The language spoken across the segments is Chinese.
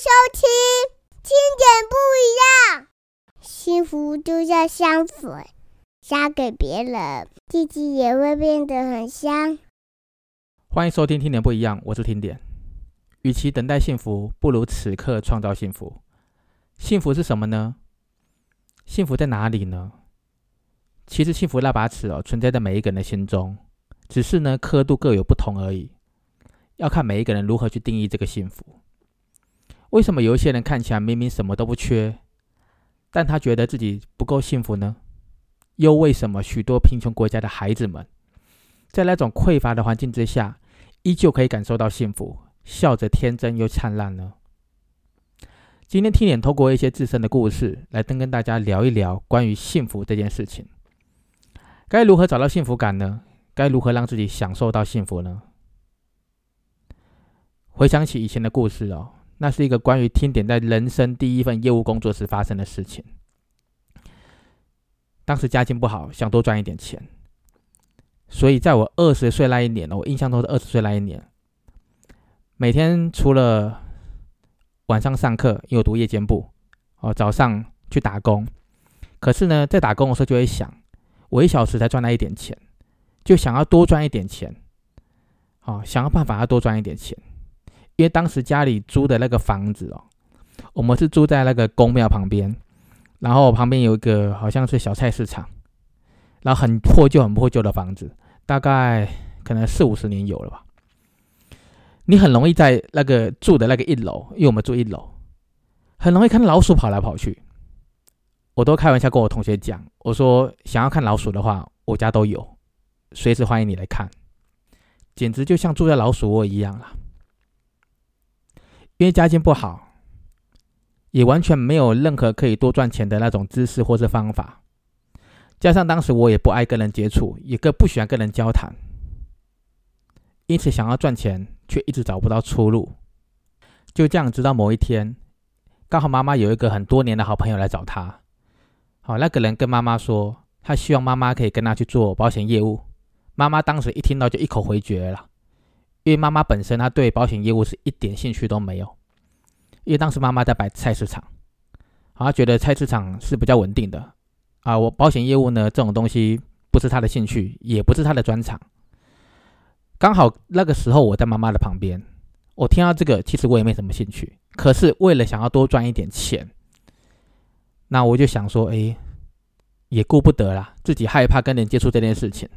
收听，听点不一样。幸福就像香水，加给别人，自己也会变得很香。欢迎收听《听点不一样》，我是听点。与其等待幸福，不如此刻创造幸福。幸福是什么呢？幸福在哪里呢？其实幸福那把尺哦，存在在每一个人的心中，只是呢刻度各有不同而已。要看每一个人如何去定义这个幸福。为什么有一些人看起来明明什么都不缺，但他觉得自己不够幸福呢？又为什么许多贫穷国家的孩子们，在那种匮乏的环境之下，依旧可以感受到幸福，笑着天真又灿烂呢？今天听点透过一些自身的故事，来跟跟大家聊一聊关于幸福这件事情。该如何找到幸福感呢？该如何让自己享受到幸福呢？回想起以前的故事哦。那是一个关于听点在人生第一份业务工作时发生的事情。当时家境不好，想多赚一点钱，所以在我二十岁那一年我印象中是二十岁那一年，每天除了晚上上课，因为我读夜间部，哦，早上去打工。可是呢，在打工的时候就会想，我一小时才赚那一点钱，就想要多赚一点钱，哦，想要办法要多赚一点钱。因为当时家里租的那个房子哦，我们是住在那个公庙旁边，然后旁边有一个好像是小菜市场，然后很破旧、很破旧的房子，大概可能四五十年有了吧。你很容易在那个住的那个一楼，因为我们住一楼，很容易看到老鼠跑来跑去。我都开玩笑跟我同学讲，我说想要看老鼠的话，我家都有，随时欢迎你来看，简直就像住在老鼠窝一样了。因为家境不好，也完全没有任何可以多赚钱的那种知识或是方法，加上当时我也不爱跟人接触，也更不喜欢跟人交谈，因此想要赚钱却一直找不到出路。就这样，直到某一天，刚好妈妈有一个很多年的好朋友来找她，好，那个人跟妈妈说，他希望妈妈可以跟他去做保险业务。妈妈当时一听到就一口回绝了。因为妈妈本身她对保险业务是一点兴趣都没有，因为当时妈妈在摆菜市场，她觉得菜市场是比较稳定的啊。我保险业务呢这种东西不是她的兴趣，也不是她的专长。刚好那个时候我在妈妈的旁边，我听到这个，其实我也没什么兴趣。可是为了想要多赚一点钱，那我就想说，哎，也顾不得啦，自己害怕跟人接触这件事情，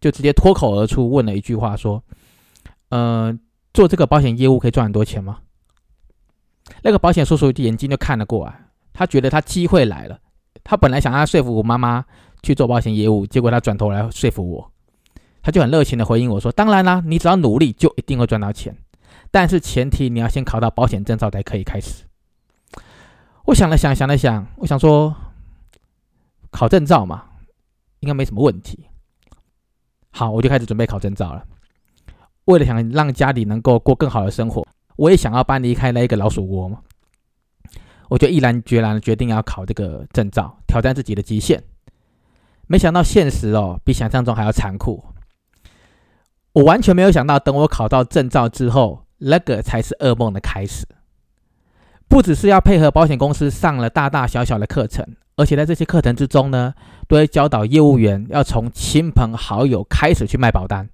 就直接脱口而出问了一句话说。呃，做这个保险业务可以赚很多钱吗？那个保险叔叔眼睛就看了过来，他觉得他机会来了。他本来想要说服我妈妈去做保险业务，结果他转头来说服我，他就很热情的回应我说：“当然啦，你只要努力就一定会赚到钱，但是前提你要先考到保险证照才可以开始。”我想了想，想了想，我想说，考证照嘛，应该没什么问题。好，我就开始准备考证照了。为了想让家里能够过更好的生活，我也想要搬离开那一个老鼠窝嘛，我就毅然决然决定要考这个证照，挑战自己的极限。没想到现实哦，比想象中还要残酷。我完全没有想到，等我考到证照之后，那个才是噩梦的开始。不只是要配合保险公司上了大大小小的课程，而且在这些课程之中呢，都会教导业务员要从亲朋好友开始去卖保单。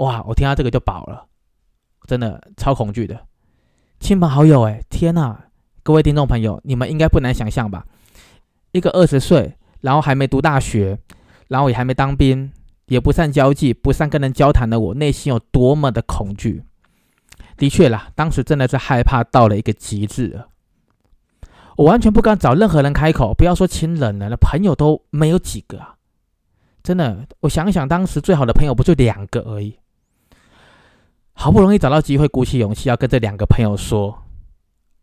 哇！我听到这个就饱了，真的超恐惧的。亲朋好友，哎，天呐！各位听众朋友，你们应该不难想象吧？一个二十岁，然后还没读大学，然后也还没当兵，也不善交际，不善跟人交谈的我，内心有多么的恐惧。的确啦，当时真的是害怕到了一个极致了。我完全不敢找任何人开口，不要说亲人了，那朋友都没有几个啊！真的，我想想，当时最好的朋友不就两个而已。好不容易找到机会，鼓起勇气要跟这两个朋友说：“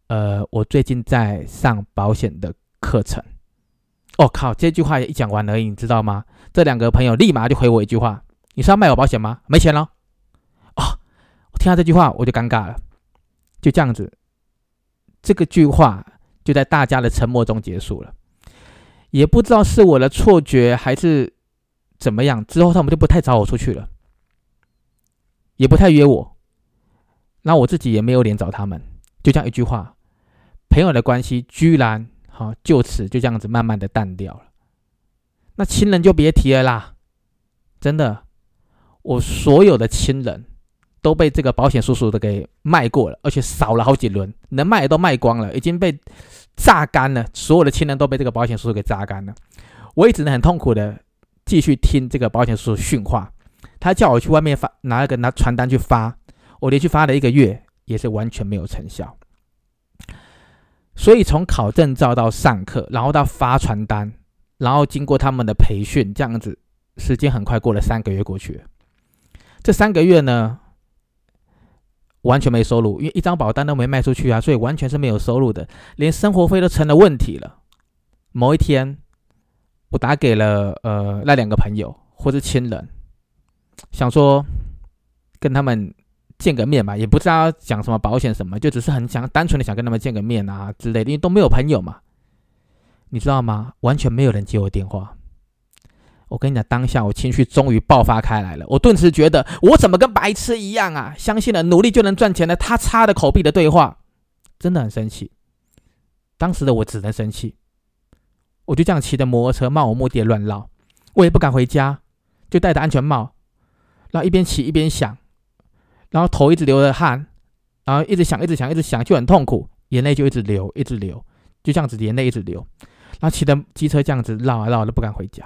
呃，我最近在上保险的课程。”我靠，这句话一讲完而已，你知道吗？这两个朋友立马就回我一句话：“你是要卖我保险吗？没钱了。”哦，我听到这句话我就尴尬了。就这样子，这个句话就在大家的沉默中结束了。也不知道是我的错觉还是怎么样，之后他们就不太找我出去了。也不太约我，那我自己也没有脸找他们，就这样一句话，朋友的关系居然好就此就这样子慢慢的淡掉了。那亲人就别提了啦，真的，我所有的亲人都被这个保险叔叔的给卖过了，而且扫了好几轮，能卖的都卖光了，已经被榨干了。所有的亲人都被这个保险叔叔给榨干了。我也只能很痛苦的继续听这个保险叔叔训话。他叫我去外面发拿一个拿传单去发，我连续发了一个月，也是完全没有成效。所以从考证照到上课，然后到发传单。然后经过他们的培训，这样子时间很快过了三个月过去。这三个月呢，完全没收入，因为一张保单都没卖出去啊，所以完全是没有收入的，连生活费都成了问题了。某一天，我打给了呃那两个朋友或是亲人，想说跟他们见个面嘛，也不知道讲什么保险什么，就只是很想单纯的想跟他们见个面啊之类的，因为都没有朋友嘛。你知道吗？完全没有人接我电话。我跟你讲，当下我情绪终于爆发开来了。我顿时觉得，我怎么跟白痴一样啊？相信了努力就能赚钱的他插的口币的对话，真的很生气。当时的我只能生气。我就这样骑着摩托车漫无目的乱绕，我也不敢回家，就戴着安全帽，然后一边骑一边想，然后头一直流着汗，然后一直想，一直想，一直想，就很痛苦，眼泪就一直流，一直流，就这样子眼泪一直流。然后骑的机车这样子绕啊绕，都不敢回家。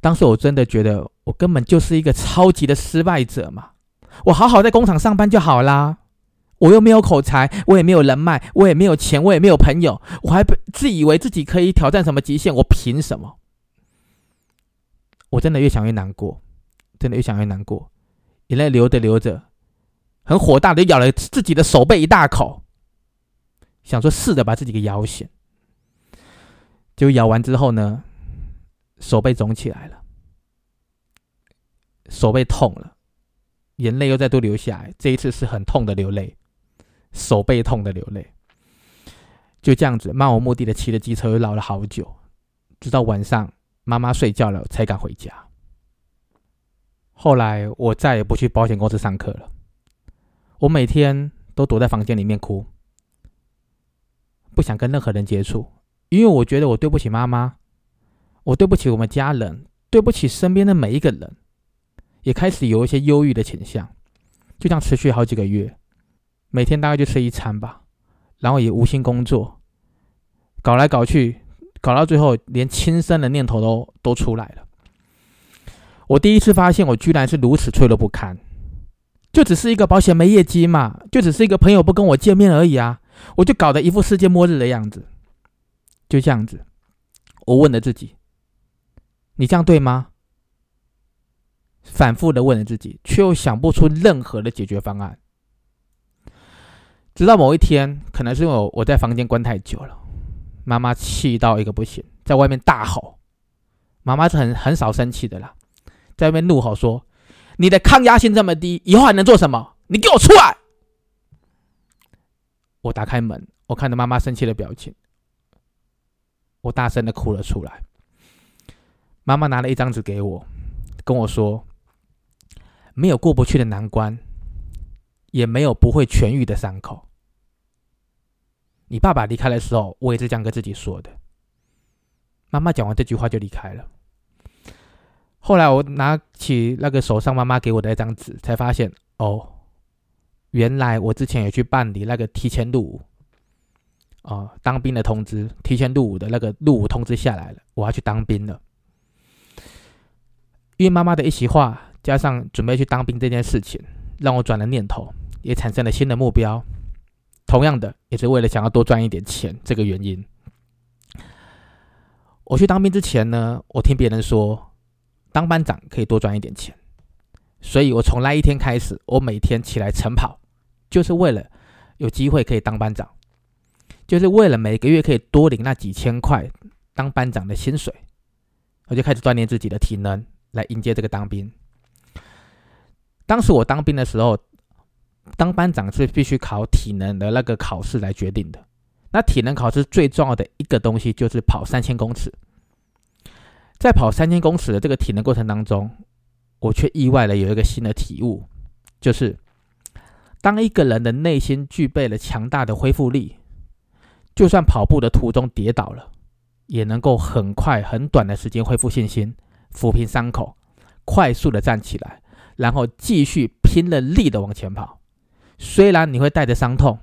当时我真的觉得，我根本就是一个超级的失败者嘛！我好好在工厂上班就好啦，我又没有口才，我也没有人脉，我也没有钱，我也没有朋友，我还自以为自己可以挑战什么极限，我凭什么？我真的越想越难过，真的越想越难过，眼泪流着流着，很火大的咬了自己的手背一大口，想说试着把自己给咬醒。就咬完之后呢，手背肿起来了，手背痛了，眼泪又再度流下来。这一次是很痛的流泪，手背痛的流泪。就这样子漫无目的的骑着机车，又绕了好久，直到晚上妈妈睡觉了才敢回家。后来我再也不去保险公司上课了，我每天都躲在房间里面哭，不想跟任何人接触。因为我觉得我对不起妈妈，我对不起我们家人，对不起身边的每一个人，也开始有一些忧郁的倾向，就这样持续好几个月，每天大概就吃一餐吧，然后也无心工作，搞来搞去，搞到最后连轻生的念头都都出来了。我第一次发现我居然是如此脆弱不堪，就只是一个保险没业绩嘛，就只是一个朋友不跟我见面而已啊，我就搞得一副世界末日的样子。就这样子，我问了自己：“你这样对吗？”反复的问了自己，却又想不出任何的解决方案。直到某一天，可能是因为我在房间关太久了，妈妈气到一个不行，在外面大吼。妈妈是很很少生气的啦，在外面怒吼说：“你的抗压性这么低，以后还能做什么？你给我出来！”我打开门，我看着妈妈生气的表情。我大声的哭了出来。妈妈拿了一张纸给我，跟我说：“没有过不去的难关，也没有不会痊愈的伤口。”你爸爸离开的时候，我也是这样跟自己说的。妈妈讲完这句话就离开了。后来我拿起那个手上妈妈给我的那张纸，才发现哦，原来我之前也去办理那个提前入伍。啊，当兵的通知，提前入伍的那个入伍通知下来了，我要去当兵了。因为妈妈的一席话，加上准备去当兵这件事情，让我转了念头，也产生了新的目标。同样的，也是为了想要多赚一点钱这个原因。我去当兵之前呢，我听别人说，当班长可以多赚一点钱，所以我从那一天开始，我每天起来晨跑，就是为了有机会可以当班长。就是为了每个月可以多领那几千块当班长的薪水，我就开始锻炼自己的体能来迎接这个当兵。当时我当兵的时候，当班长是必须考体能的那个考试来决定的。那体能考试最重要的一个东西就是跑三千公尺。在跑三千公尺的这个体能过程当中，我却意外的有一个新的体悟，就是当一个人的内心具备了强大的恢复力。就算跑步的途中跌倒了，也能够很快、很短的时间恢复信心，抚平伤口，快速的站起来，然后继续拼了力的往前跑。虽然你会带着伤痛，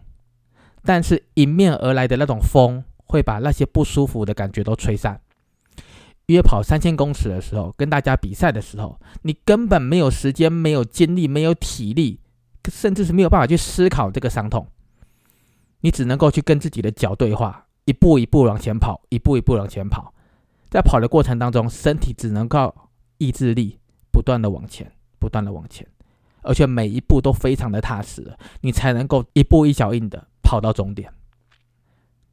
但是迎面而来的那种风会把那些不舒服的感觉都吹散。约跑三千公尺的时候，跟大家比赛的时候，你根本没有时间、没有精力、没有体力，甚至是没有办法去思考这个伤痛。你只能够去跟自己的脚对话，一步一步往前跑，一步一步往前跑。在跑的过程当中，身体只能靠意志力不断的往前，不断的往前，而且每一步都非常的踏实，你才能够一步一脚印的跑到终点。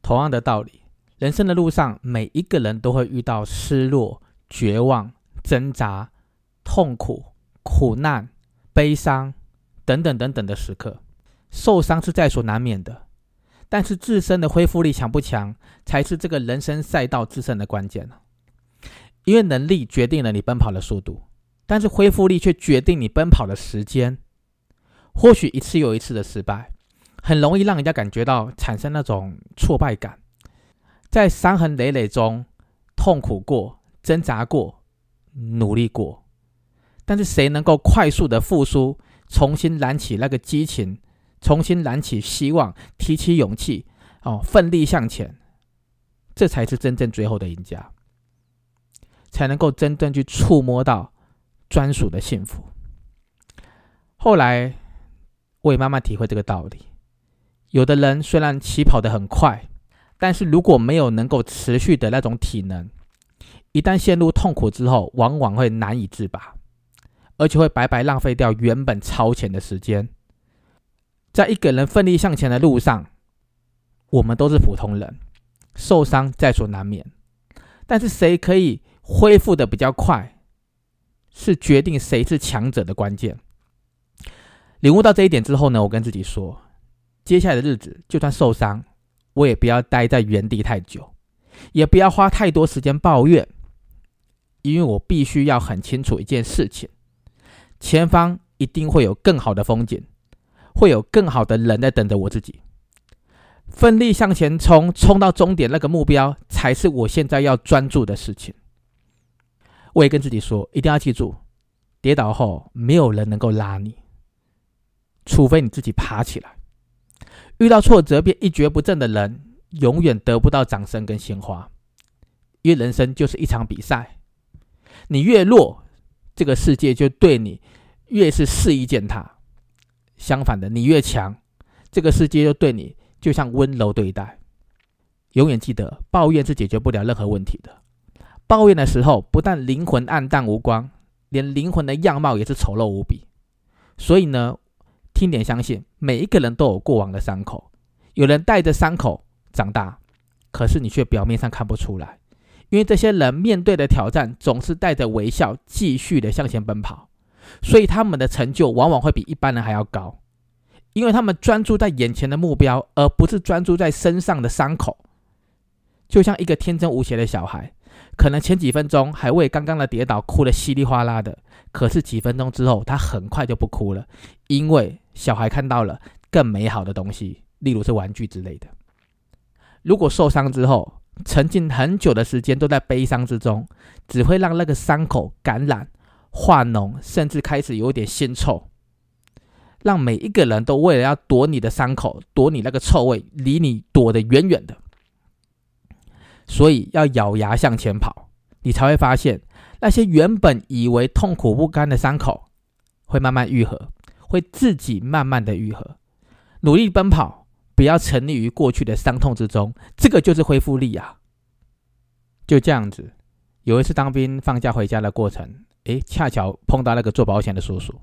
同样的道理，人生的路上，每一个人都会遇到失落、绝望、挣扎、痛苦、苦难、悲伤等等等等的时刻，受伤是在所难免的。但是自身的恢复力强不强，才是这个人生赛道制胜的关键因为能力决定了你奔跑的速度，但是恢复力却决定你奔跑的时间。或许一次又一次的失败，很容易让人家感觉到产生那种挫败感，在伤痕累累中痛苦过、挣扎过、努力过，但是谁能够快速的复苏，重新燃起那个激情？重新燃起希望，提起勇气，哦，奋力向前，这才是真正最后的赢家，才能够真正去触摸到专属的幸福。后来，我也慢慢体会这个道理。有的人虽然起跑的很快，但是如果没有能够持续的那种体能，一旦陷入痛苦之后，往往会难以自拔，而且会白白浪费掉原本超前的时间。在一个人奋力向前的路上，我们都是普通人，受伤在所难免。但是谁可以恢复的比较快，是决定谁是强者的关键。领悟到这一点之后呢，我跟自己说，接下来的日子就算受伤，我也不要待在原地太久，也不要花太多时间抱怨，因为我必须要很清楚一件事情：前方一定会有更好的风景。会有更好的人在等着我自己，奋力向前冲，冲到终点那个目标才是我现在要专注的事情。我也跟自己说，一定要记住，跌倒后没有人能够拉你，除非你自己爬起来。遇到挫折便一蹶不振的人，永远得不到掌声跟鲜花，因为人生就是一场比赛，你越弱，这个世界就对你越是肆意践踏。相反的，你越强，这个世界就对你就像温柔对待。永远记得，抱怨是解决不了任何问题的。抱怨的时候，不但灵魂暗淡无光，连灵魂的样貌也是丑陋无比。所以呢，听点相信，每一个人都有过往的伤口，有人带着伤口长大，可是你却表面上看不出来，因为这些人面对的挑战总是带着微笑，继续的向前奔跑。所以他们的成就往往会比一般人还要高，因为他们专注在眼前的目标，而不是专注在身上的伤口。就像一个天真无邪的小孩，可能前几分钟还为刚刚的跌倒哭得稀里哗啦的，可是几分钟之后，他很快就不哭了，因为小孩看到了更美好的东西，例如是玩具之类的。如果受伤之后，沉浸很久的时间都在悲伤之中，只会让那个伤口感染。化脓，甚至开始有点腥臭，让每一个人都为了要躲你的伤口，躲你那个臭味，离你躲得远远的。所以要咬牙向前跑，你才会发现那些原本以为痛苦不堪的伤口会慢慢愈合，会自己慢慢的愈合。努力奔跑，不要沉溺于过去的伤痛之中，这个就是恢复力啊！就这样子，有一次当兵放假回家的过程。诶，恰巧碰到那个做保险的叔叔，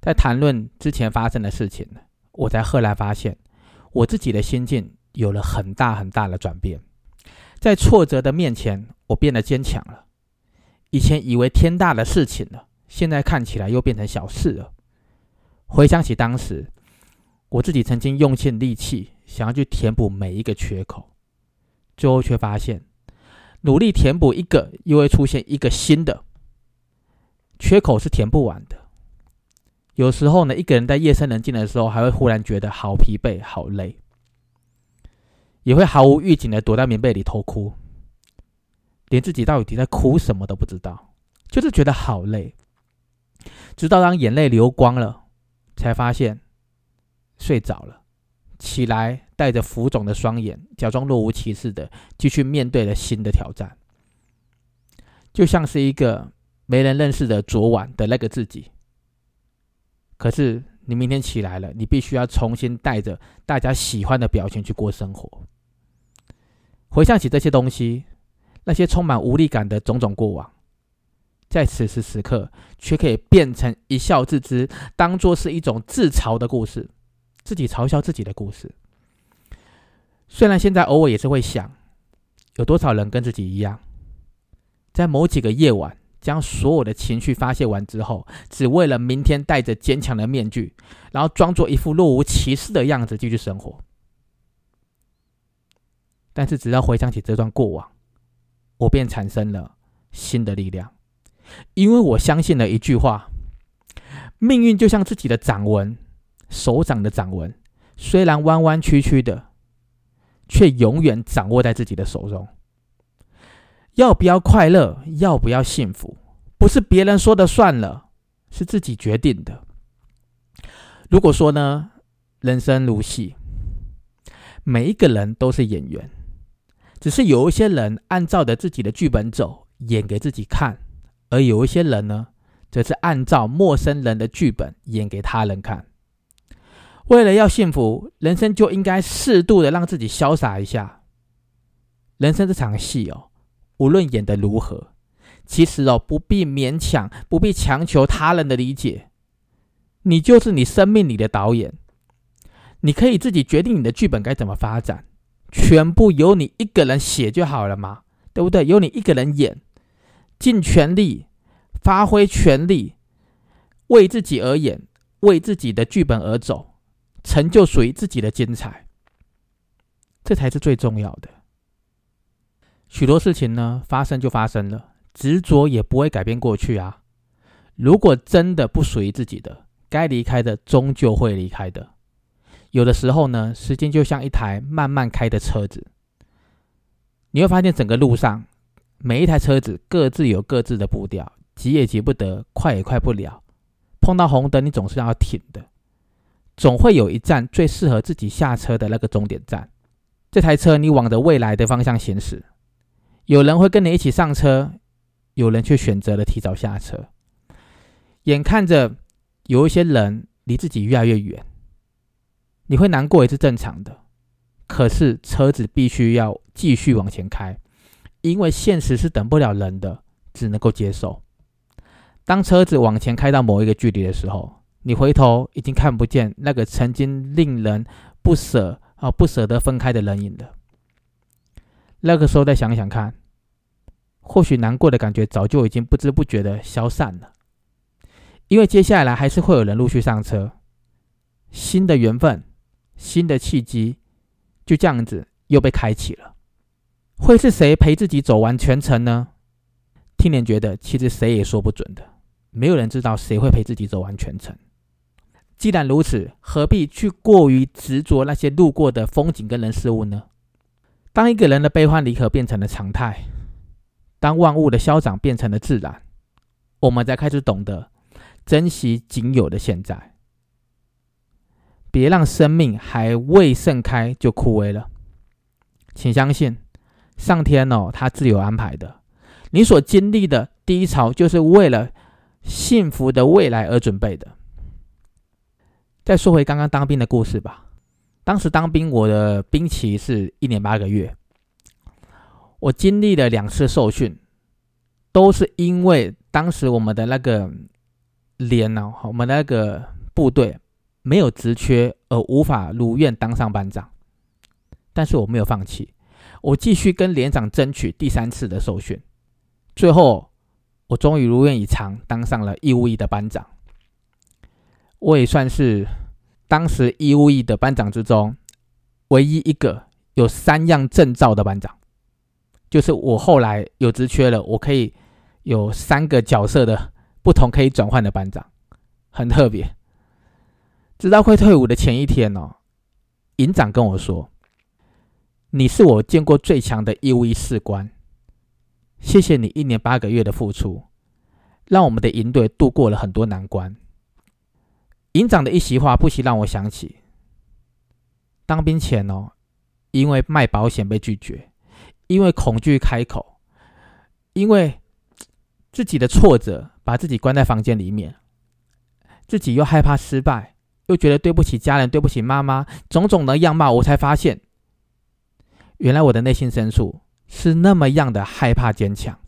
在谈论之前发生的事情。我才赫然发现，我自己的心境有了很大很大的转变。在挫折的面前，我变得坚强了。以前以为天大的事情了，现在看起来又变成小事了。回想起当时，我自己曾经用尽力气想要去填补每一个缺口，最后却发现，努力填补一个，又会出现一个新的。缺口是填不完的。有时候呢，一个人在夜深人静的时候，还会忽然觉得好疲惫、好累。也会毫无预警的躲在棉被里偷哭，连自己到底在哭什么都不知道，就是觉得好累。直到当眼泪流光了，才发现睡着了，起来带着浮肿的双眼，假装若无其事的继续面对了新的挑战，就像是一个没人认识的昨晚的那个自己。可是你明天起来了，你必须要重新带着大家喜欢的表情去过生活。回想起这些东西，那些充满无力感的种种过往。在此时此刻，却可以变成一笑置之，当做是一种自嘲的故事，自己嘲笑自己的故事。虽然现在偶尔也是会想，有多少人跟自己一样，在某几个夜晚，将所有的情绪发泄完之后，只为了明天戴着坚强的面具，然后装作一副若无其事的样子继续生活。但是，只要回想起这段过往，我便产生了新的力量。因为我相信了一句话：命运就像自己的掌纹，手掌的掌纹，虽然弯弯曲曲的，却永远掌握在自己的手中。要不要快乐，要不要幸福，不是别人说的算了，是自己决定的。如果说呢，人生如戏，每一个人都是演员，只是有一些人按照着自己的剧本走，演给自己看。而有一些人呢，则是按照陌生人的剧本演给他人看。为了要幸福，人生就应该适度的让自己潇洒一下。人生这场戏哦，无论演的如何，其实哦不必勉强，不必强求他人的理解。你就是你生命里的导演，你可以自己决定你的剧本该怎么发展，全部由你一个人写就好了嘛，对不对？由你一个人演。尽全力，发挥全力，为自己而演，为自己的剧本而走，成就属于自己的精彩，这才是最重要的。许多事情呢，发生就发生了，执着也不会改变过去啊。如果真的不属于自己的，该离开的终究会离开的。有的时候呢，时间就像一台慢慢开的车子，你会发现整个路上。每一台车子各自有各自的步调，急也急不得，快也快不了。碰到红灯，你总是要停的，总会有一站最适合自己下车的那个终点站。这台车你往着未来的方向行驶，有人会跟你一起上车，有人却选择了提早下车。眼看着有一些人离自己越来越远，你会难过也是正常的。可是车子必须要继续往前开。因为现实是等不了人的，只能够接受。当车子往前开到某一个距离的时候，你回头已经看不见那个曾经令人不舍啊不舍得分开的人影了。那个时候再想想看，或许难过的感觉早就已经不知不觉的消散了。因为接下来还是会有人陆续上车，新的缘分、新的契机，就这样子又被开启了。会是谁陪自己走完全程呢？听莲觉得，其实谁也说不准的，没有人知道谁会陪自己走完全程。既然如此，何必去过于执着那些路过的风景跟人事物呢？当一个人的悲欢离合变成了常态，当万物的消长变成了自然，我们才开始懂得珍惜仅有的现在，别让生命还未盛开就枯萎了。请相信。上天哦，他自有安排的。你所经历的低潮，就是为了幸福的未来而准备的。再说回刚刚当兵的故事吧。当时当兵，我的兵期是一年八个月。我经历了两次受训，都是因为当时我们的那个连呢，我们那个部队没有职缺，而无法如愿当上班长。但是我没有放弃。我继续跟连长争取第三次的受训，最后我终于如愿以偿当上了义务役的班长。我也算是当时义务役的班长之中唯一一个有三样证照的班长，就是我后来有职缺了，我可以有三个角色的不同可以转换的班长，很特别。直到快退伍的前一天哦，营长跟我说。你是我见过最强的义务役士官。谢谢你一年八个月的付出，让我们的营队度过了很多难关。营长的一席话，不惜让我想起当兵前哦，因为卖保险被拒绝，因为恐惧开口，因为自己的挫折，把自己关在房间里面，自己又害怕失败，又觉得对不起家人，对不起妈妈，种种的样貌，我才发现，原来我的内心深处是那么样的害怕坚强。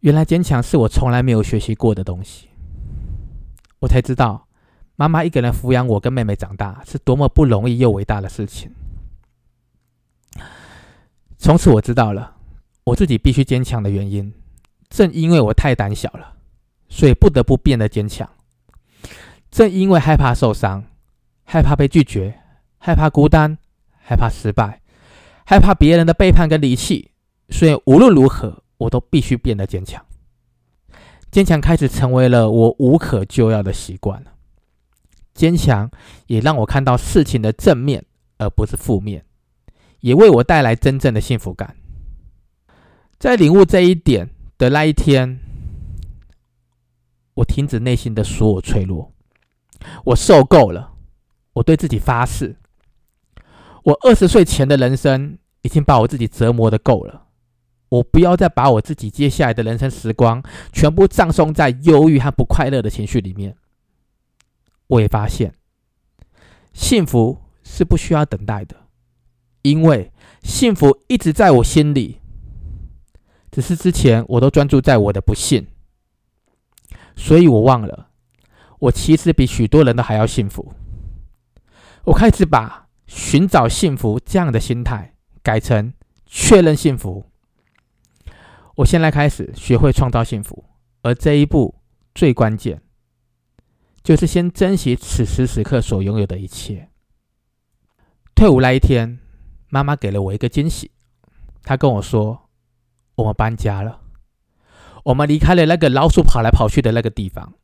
原来坚强是我从来没有学习过的东西。我才知道，妈妈一个人抚养我跟妹妹长大是多么不容易又伟大的事情。从此我知道了，我自己必须坚强的原因。正因为我太胆小了，所以不得不变得坚强。正因为害怕受伤，害怕被拒绝，害怕孤单，害怕失败，害怕别人的背叛跟离弃，所以无论如何，我都必须变得坚强。坚强开始成为了我无可救药的习惯了。坚强也让我看到事情的正面，而不是负面，也为我带来真正的幸福感。在领悟这一点的那一天，我停止内心的所有脆弱，我受够了。我对自己发誓，我二十岁前的人生已经把我自己折磨的够了。我不要再把我自己接下来的人生时光全部葬送在忧郁和不快乐的情绪里面。我也发现，幸福是不需要等待的，因为幸福一直在我心里。只是之前我都专注在我的不幸，所以我忘了，我其实比许多人都还要幸福。我开始把寻找幸福这样的心态改成确认幸福。我现在开始学会创造幸福，而这一步最关键，就是先珍惜此时此刻所拥有的一切。退伍那一天，妈妈给了我一个惊喜，她跟我说：“我们搬家了，我们离开了那个老鼠跑来跑去的那个地方。”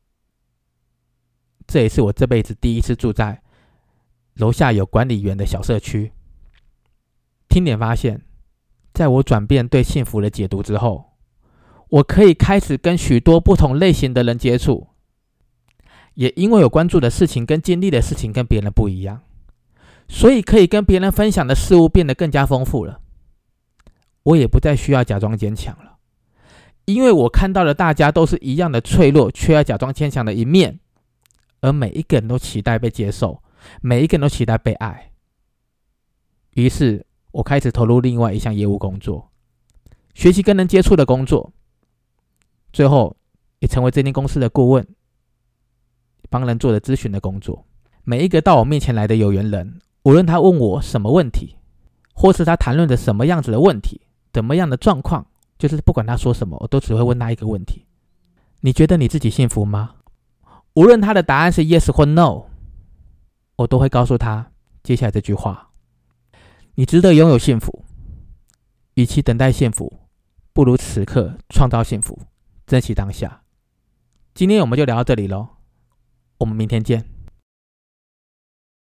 这也是我这辈子第一次住在楼下有管理员的小社区。听点发现。在我转变对幸福的解读之后，我可以开始跟许多不同类型的人接触，也因为有关注的事情跟经历的事情跟别人不一样，所以可以跟别人分享的事物变得更加丰富了。我也不再需要假装坚强了，因为我看到了大家都是一样的脆弱，却要假装坚强的一面，而每一个人都期待被接受，每一个人都期待被爱。于是。我开始投入另外一项业务工作，学习跟人接触的工作，最后也成为这间公司的顾问，帮人做的咨询的工作。每一个到我面前来的有缘人，无论他问我什么问题，或是他谈论的什么样子的问题，怎么样的状况，就是不管他说什么，我都只会问他一个问题：你觉得你自己幸福吗？无论他的答案是 yes 或 no，我都会告诉他接下来这句话。你值得拥有幸福，与其等待幸福，不如此刻创造幸福，珍惜当下。今天我们就聊到这里喽，我们明天见。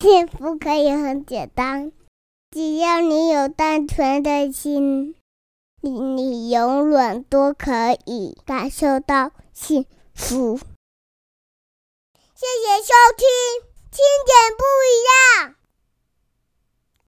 幸福可以很简单，只要你有单纯的心，你你永远都可以感受到幸福。谢谢收听，听点不一样。